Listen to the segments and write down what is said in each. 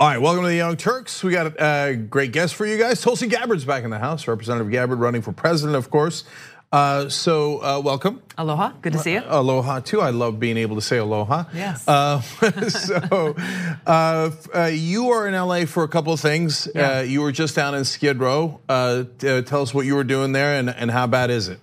All right, welcome to the Young Turks. We got a great guest for you guys. Tulsi Gabbard's back in the house. Representative Gabbard running for president, of course. Uh, so uh, welcome. Aloha, good to see you. Aloha too. I love being able to say aloha. Yes. Uh, so uh, uh, you are in LA for a couple of things. Yeah. Uh, you were just down in Skid Row. tell us what you were doing there and, and how bad is it?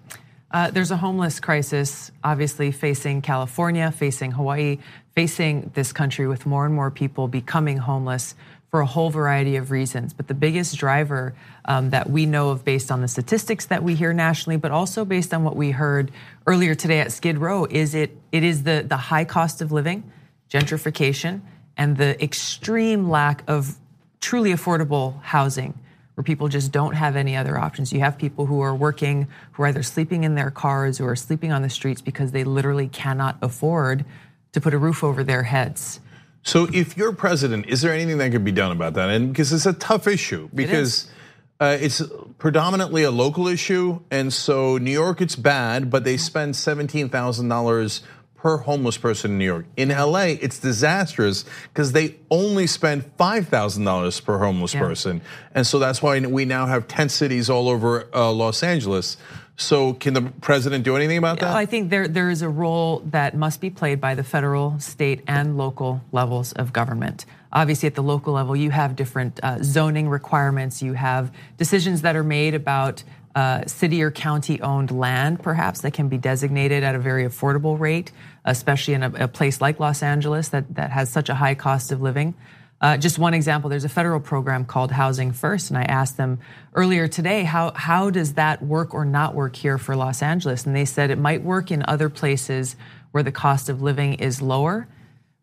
There's a homeless crisis, obviously facing California, facing Hawaii, facing this country with more and more people becoming homeless for a whole variety of reasons. But the biggest driver um, that we know of based on the statistics that we hear nationally, but also based on what we heard earlier today at Skid Row, is it it is the the high cost of living, gentrification, and the extreme lack of truly affordable housing where people just don't have any other options. You have people who are working, who are either sleeping in their cars or sleeping on the streets because they literally cannot afford to put a roof over their heads. So, if you're president, is there anything that could be done about that? And because it's a tough issue, because it uh, it's predominantly a local issue, and so New York it's bad, but they spend seventeen thousand dollars per homeless person in New York. In LA, it's disastrous because they only spend $5,000 per homeless yeah. person. And so that's why we now have tent cities all over uh, Los Angeles. So can the president do anything about that? I think there there is a role that must be played by the federal, state, and local levels of government. Obviously, at the local level, you have different uh, zoning requirements. You have decisions that are made about uh, city or county owned land, perhaps that can be designated at a very affordable rate, especially in a, a place like Los Angeles that that has such a high cost of living. Uh, just one example, there's a federal program called Housing First, and I asked them earlier today, how, how does that work or not work here for Los Angeles? And they said it might work in other places where the cost of living is lower.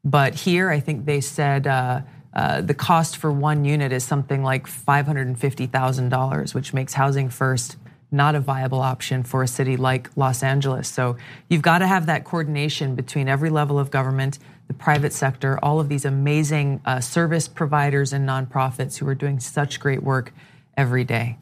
But here, I think they said uh, uh, the cost for one unit is something like $550,000, which makes Housing First not a viable option for a city like Los Angeles. So you've got to have that coordination between every level of government the private sector, all of these amazing uh, service providers and nonprofits who are doing such great work every day.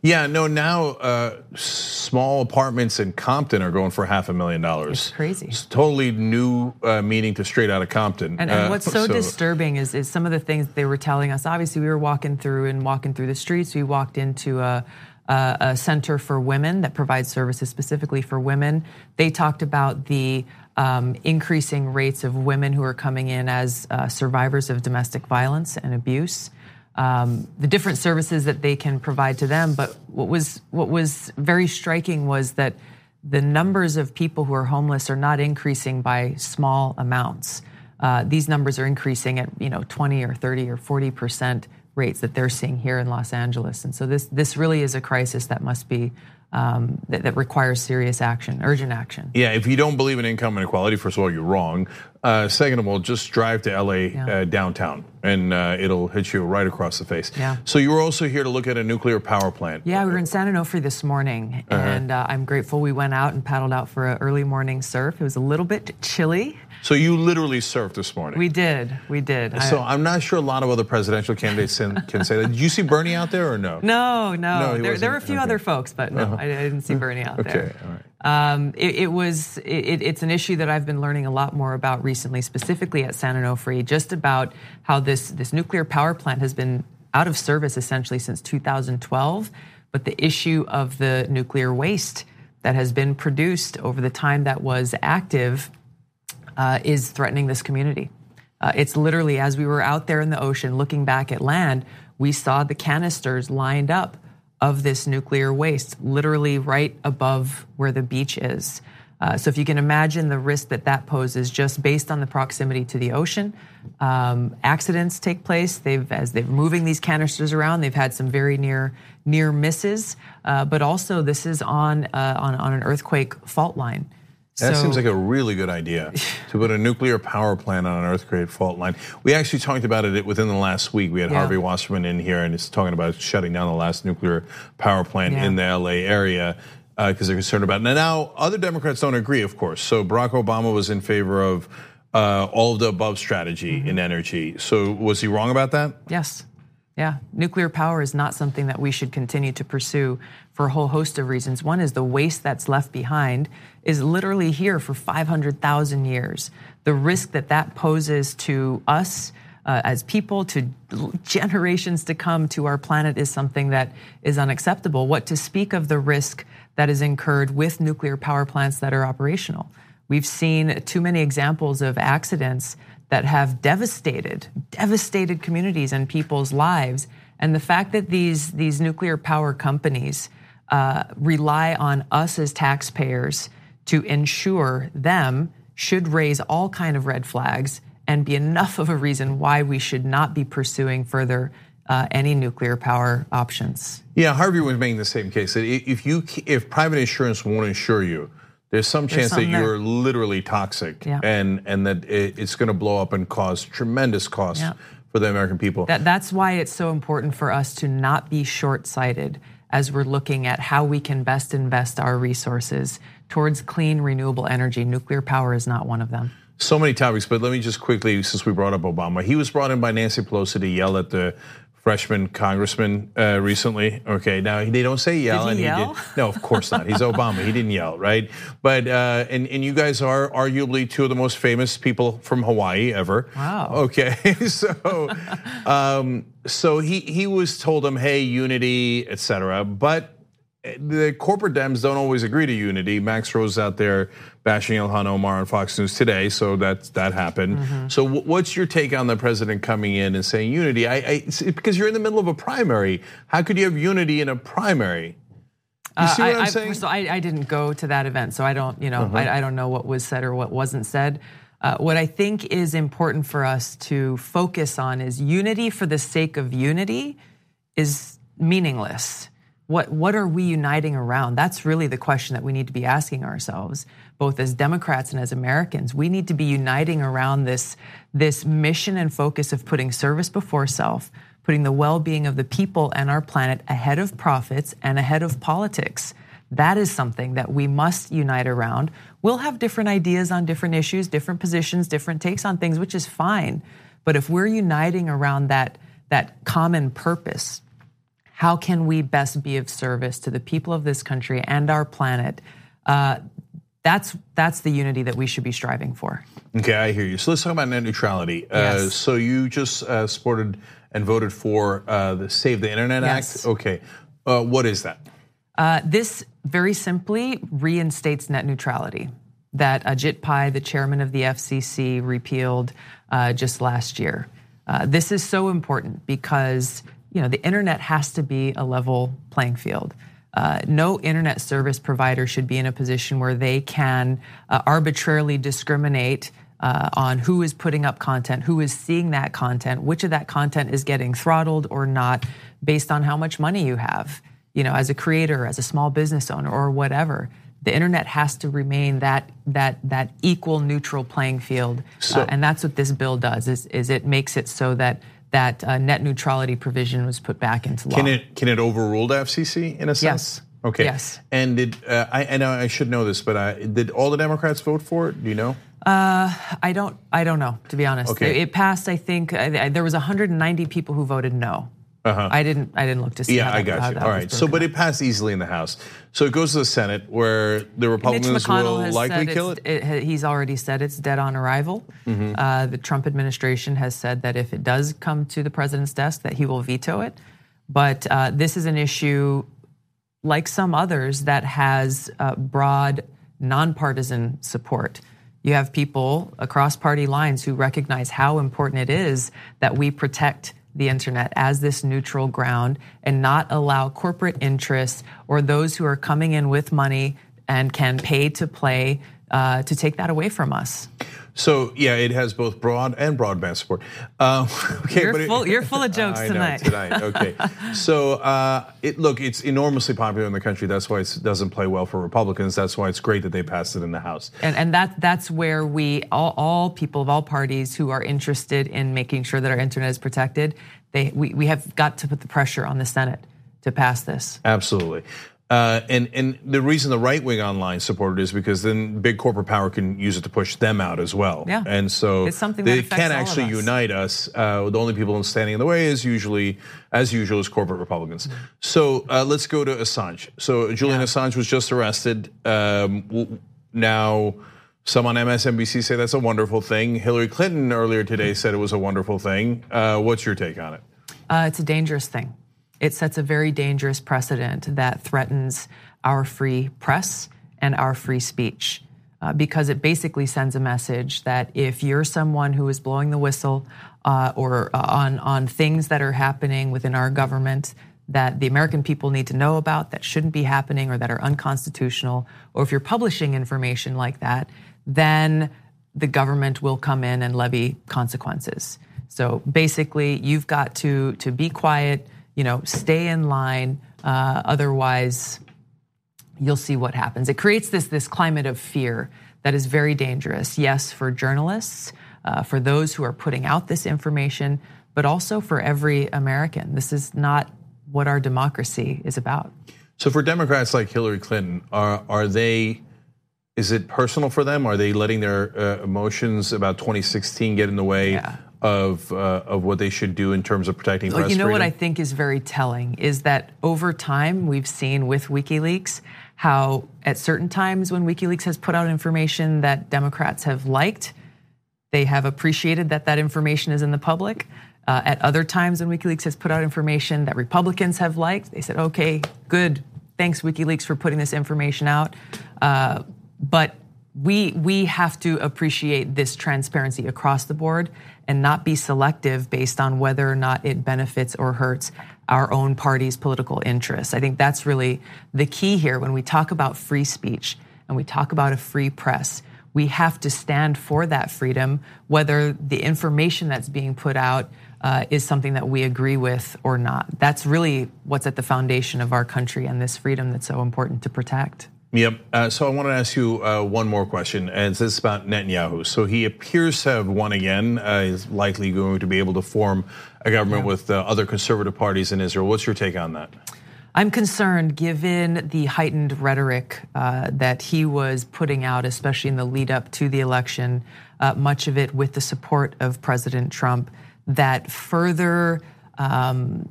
Yeah, no, now uh, small apartments in Compton are going for half a million dollars. It's crazy. It's totally new uh, meaning to straight out of Compton. And, and uh, what's so, so, disturbing is, is some of the things they were telling us. Obviously, we were walking through and walking through the streets. We walked into a, a, a center for women that provides services specifically for women. They talked about the um, increasing rates of women who are coming in as uh, survivors of domestic violence and abuse. Um, the different services that they can provide to them, but what was what was very striking was that the numbers of people who are homeless are not increasing by small amounts. Uh, these numbers are increasing at you know 20 or 30 or 40 percent rates that they're seeing here in Los Angeles, and so this this really is a crisis that must be um, that, that, requires serious action, urgent action. Yeah, if you don't believe in income inequality, first of all, you're wrong. Uh, second of all, just drive to LA yeah. uh, downtown, and uh, it'll hit you right across the face. Yeah. So you were also here to look at a nuclear power plant. Yeah, we were in San Onofre this morning, uh-huh. and uh, I'm grateful we went out and paddled out for an early morning surf. It was a little bit chilly. So you literally surfed this morning. We did. We did. So I, am not sure a lot of other presidential candidates can say that. Did you see Bernie out there or no? No, no. no there, there, were a few okay. other folks, but no, uh-huh. I, I, didn't see Bernie out okay. there. Okay, all right. Um, it, it, was. It, it's an issue that I've been learning a lot more about recently, specifically at San Onofre, just about how this this nuclear power plant has been out of service essentially since 2012, but the issue of the nuclear waste that has been produced over the time that was active uh, is threatening this community. Uh, it's literally as we were out there in the ocean looking back at land, we saw the canisters lined up of this nuclear waste, literally right above where the beach is. Uh, so if you can imagine the risk that that poses just based on the proximity to the ocean, um, accidents take place. They've as they're moving these canisters around, they've had some very near near misses. Uh, but also, this is on uh, on on an earthquake fault line. That so, seems like a really good idea to put a nuclear power plant on an earthquake fault line. We actually talked about it within the last week. We had yeah. Harvey Wasserman in here and he's talking about shutting down the last nuclear power plant yeah. in the LA area because uh, they're concerned about it. Now, now, other Democrats don't agree, of course. So Barack Obama was in favor of uh, all of the above strategy mm-hmm. in energy. So was he wrong about that? Yes. Yeah, nuclear power is not something that we should continue to pursue for a whole host of reasons. One is the waste that's left behind is literally here for 500,000 years. The risk that that poses to us, uh, as people to generations to come to our planet is something that is unacceptable. What to speak of the risk that is incurred with nuclear power plants that are operational? We've seen too many examples of accidents that have devastated, devastated communities and people's lives. And the fact that these, these nuclear power companies uh, rely on us as taxpayers to insure them should raise all kind of red flags and be enough of a reason why we should not be pursuing further uh, any nuclear power options. Yeah, Harvey was making the same case that if you if private insurance won't insure you, there's some there's chance that you're literally toxic yeah. and and that it's going to blow up and cause tremendous costs yeah. for the American people. That, that's why it's so important for us to not be short-sighted as we're looking at how we can best invest our resources towards clean renewable energy. Nuclear power is not one of them. So many topics, but let me just quickly, since we brought up Obama, he was brought in by Nancy Pelosi to yell at the freshman congressman uh, recently. Okay, now they don't say yell, did he and yell? he did. No, of course not. He's Obama. He didn't yell, right? But uh, and and you guys are arguably two of the most famous people from Hawaii ever. Wow. Okay, so um, so he he was told him, hey, unity, etc. But the corporate Dems don't always agree to unity. Max Rose out there bashing Ilhan Omar on Fox News today, so that that happened. Mm-hmm. So, what's your take on the president coming in and saying unity? I, I, because you're in the middle of a primary. How could you have unity in a primary? You see what uh, I, I'm saying? So I, I, didn't go to that event, so I don't, you know, uh-huh. I, I, don't know what was said or what wasn't said. Uh, what I think is important for us to focus on is unity for the sake of unity is meaningless what, what are we uniting around? That's really the question that we need to be asking ourselves, both as Democrats and as Americans. We need to be uniting around this, this mission and focus of putting service before self, putting the well being of the people and our planet ahead of profits and ahead of politics. That is something that we must unite around. We'll have different ideas on different issues, different positions, different takes on things, which is fine. But if we're uniting around that, that common purpose, how can we best be of service to the people of this country and our planet? Uh, that's that's the unity that we should be striving for. Okay, I hear you. So let's talk about net neutrality. Uh, yes. Uh, so you just uh, supported and voted for uh, the Save the Internet yes. Act. Okay, uh, what is that? this very simply reinstates net neutrality that Ajit Pai, the chairman of the FCC, repealed just last year. this is so important because you know, the internet has to be a level playing field. Uh, no internet service provider should be in a position where they can uh, arbitrarily discriminate uh, on who is putting up content, who is seeing that content, which of that content is getting throttled or not based on how much money you have, you know, as a creator, as a small business owner, or whatever. The internet has to remain that that that equal, neutral playing field, so, uh, and that's what this bill does. Is, is it makes it so that that uh, net neutrality provision was put back into law. Can it can it overrule the FCC in a sense? Yes. Okay. Yes. And did uh, I and I should know this, but uh, did all the Democrats vote for it? Do you know? Uh, I don't. I don't know to be honest. Okay. It, it passed. I think uh, there was 190 people who voted no. Uh-huh. I didn't. I didn't look to see. Yeah, I got you. All right. So, but it passed easily in the House. So it goes to the Senate, where the Republicans will likely kill it. it. He's already said it's dead on arrival. Mm-hmm. Uh, the Trump administration has said that if it does come to the president's desk, that he will veto it. But uh, this is an issue, like some others, that has uh, broad, nonpartisan support. You have people across party lines who recognize how important it is that we protect the internet as this neutral ground and not allow corporate interests or those who are coming in with money and can pay to play uh, to take that away from us. So yeah, it has both broad and broadband support. Uh, okay, you're, full, it, you're full of jokes tonight. Know, tonight, okay. so uh, it, look, it's enormously popular in the country. That's why it doesn't play well for Republicans. That's why it's great that they passed it in the House. And, and that that's where we all, all people of all parties who are interested in making sure that our internet is protected, they we, we have got to put the pressure on the Senate to pass this. Absolutely. Uh, and and the reason the right wing online supported is because then big corporate power can use it to push them out as well. Yeah. And so it's something they can't actually unite us. Uh, the only people standing in the way is usually, as usual, is corporate Republicans. Mm-hmm. So uh, let's go to Assange. So Julian yeah. Assange was just arrested. Um, now Some on MSNBC say that's a wonderful thing. Hillary Clinton earlier today said it was a wonderful thing. Uh, what's your take on it? Uh, it's a dangerous thing. It sets a very dangerous precedent that threatens our free press and our free speech. Uh, because it basically sends a message that if you're someone who is blowing the whistle uh, or uh, on on things that are happening within our government that the American people need to know about that shouldn't be happening or that are unconstitutional, or if you're publishing information like that, then the government will come in and levy consequences. So basically, you've got to to be quiet, you know, stay in line. Uh, otherwise, you'll see what happens. It creates this this climate of fear that is very dangerous. Yes, for journalists, uh, for those who are putting out this information, but also for every American. This is not what our democracy is about. So for Democrats like Hillary Clinton, are are they? Is it personal for them? Are they letting their uh, emotions about 2016 get in the way yeah. Of uh, of what they should do in terms of protecting press You know freedom? what I think is very telling is that over time we've seen with WikiLeaks how at certain times when WikiLeaks has put out information that Democrats have liked, they have appreciated that that information is in the public. Uh, at other times when WikiLeaks has put out information that Republicans have liked, they said, okay, good. Thanks, WikiLeaks, for putting this information out. Uh, but we, we have to appreciate this transparency across the board and not be selective based on whether or not it benefits or hurts our own party's political interests. I think that's really the key here when we talk about free speech and we talk about a free press. We have to stand for that freedom, whether the information that's being put out uh, is something that we agree with or not. That's really what's at the foundation of our country and this freedom that's so important to protect. Yep. Uh, so I want to ask you uh, one more question, and this is about Netanyahu. So he appears to have won again. Uh, he's likely going to be able to form a government yeah. with uh, other conservative parties in Israel. What's your take on that? I'm concerned given the heightened rhetoric uh, that he was putting out, especially in the lead up to the election, uh, much of it with the support of President Trump that further um,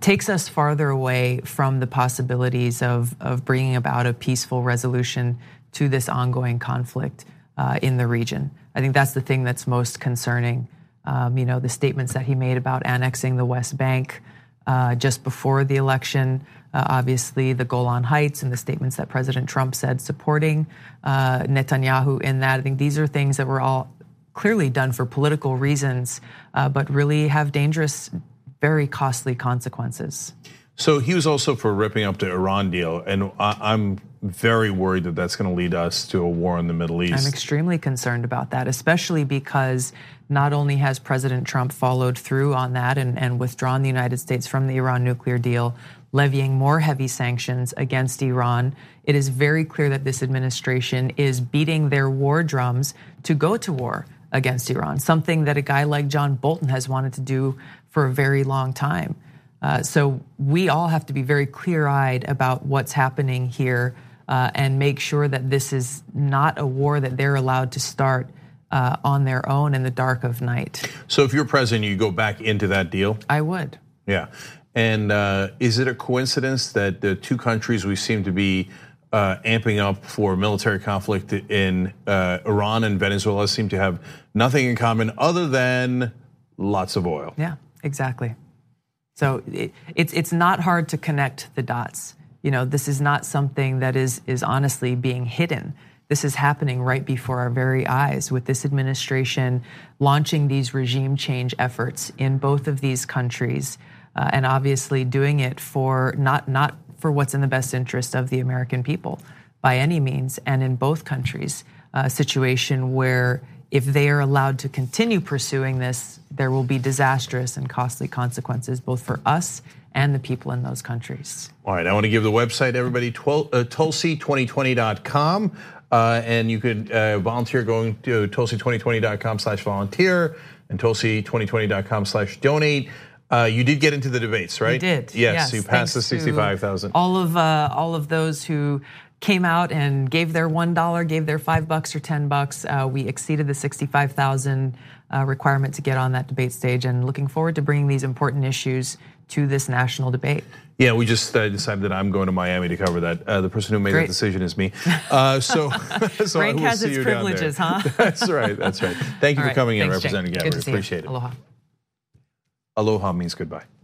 takes us farther away from the possibilities of, of bringing about a peaceful resolution to this ongoing conflict uh, in the region. I think that's the thing that's most concerning. Um, you know, the statements that he made about annexing the West Bank uh, just before the election, uh, obviously the Golan Heights, and the statements that President Trump said supporting uh, Netanyahu in that. I think these are things that we're all clearly done for political reasons, uh, but really have dangerous, very costly consequences. So he was also for ripping up the Iran deal, and I'm very worried that that's going to lead us to a war in the Middle East. I'm extremely concerned about that, especially because not only has President Trump followed through on that and, and withdrawn the United States from the Iran nuclear deal, levying more heavy sanctions against Iran, it is very clear that this administration is beating their war drums to go to war against Iran, something that a guy like John Bolton has wanted to do for a very long time. Uh, so we all have to be very clear eyed about what's happening here uh, and make sure that this is not a war that they're allowed to start uh, on their own in the dark of night. So if you're president, you go back into that deal? I would. Yeah. And uh, is it a coincidence that the two countries we seem to be uh, amping up for military conflict in uh, Iran and Venezuela seem to have nothing in common other than lots of oil. Yeah, exactly. So it, it's it's not hard to connect the dots. You know, this is not something that is is honestly being hidden. This is happening right before our very eyes with this administration launching these regime change efforts in both of these countries, uh, and obviously doing it for not not for what's in the best interest of the American people by any means, and in both countries, a situation where if they are allowed to continue pursuing this, there will be disastrous and costly consequences both for us and the people in those countries. All right, I want to give the website everybody uh, tulsi2020.com. Uh, and you could uh, volunteer going to tulsi2020.com slash volunteer and tulsi2020.com slash donate. Uh, you did get into the debates, right? You did. Yes, yes you passed the sixty-five thousand. All of uh, all of those who came out and gave their one dollar, gave their five bucks or ten bucks. Uh, we exceeded the sixty-five thousand uh, requirement to get on that debate stage, and looking forward to bringing these important issues to this national debate. Yeah, we just uh, decided that I'm going to Miami to cover that. Uh, the person who made Great. that decision is me. Uh, so, so Rank will has see its you down there. privileges, huh? That's right. That's right. Thank you All for right, coming in, thanks, Good Gabby. to see you. Appreciate it. Aloha. Aloha means goodbye.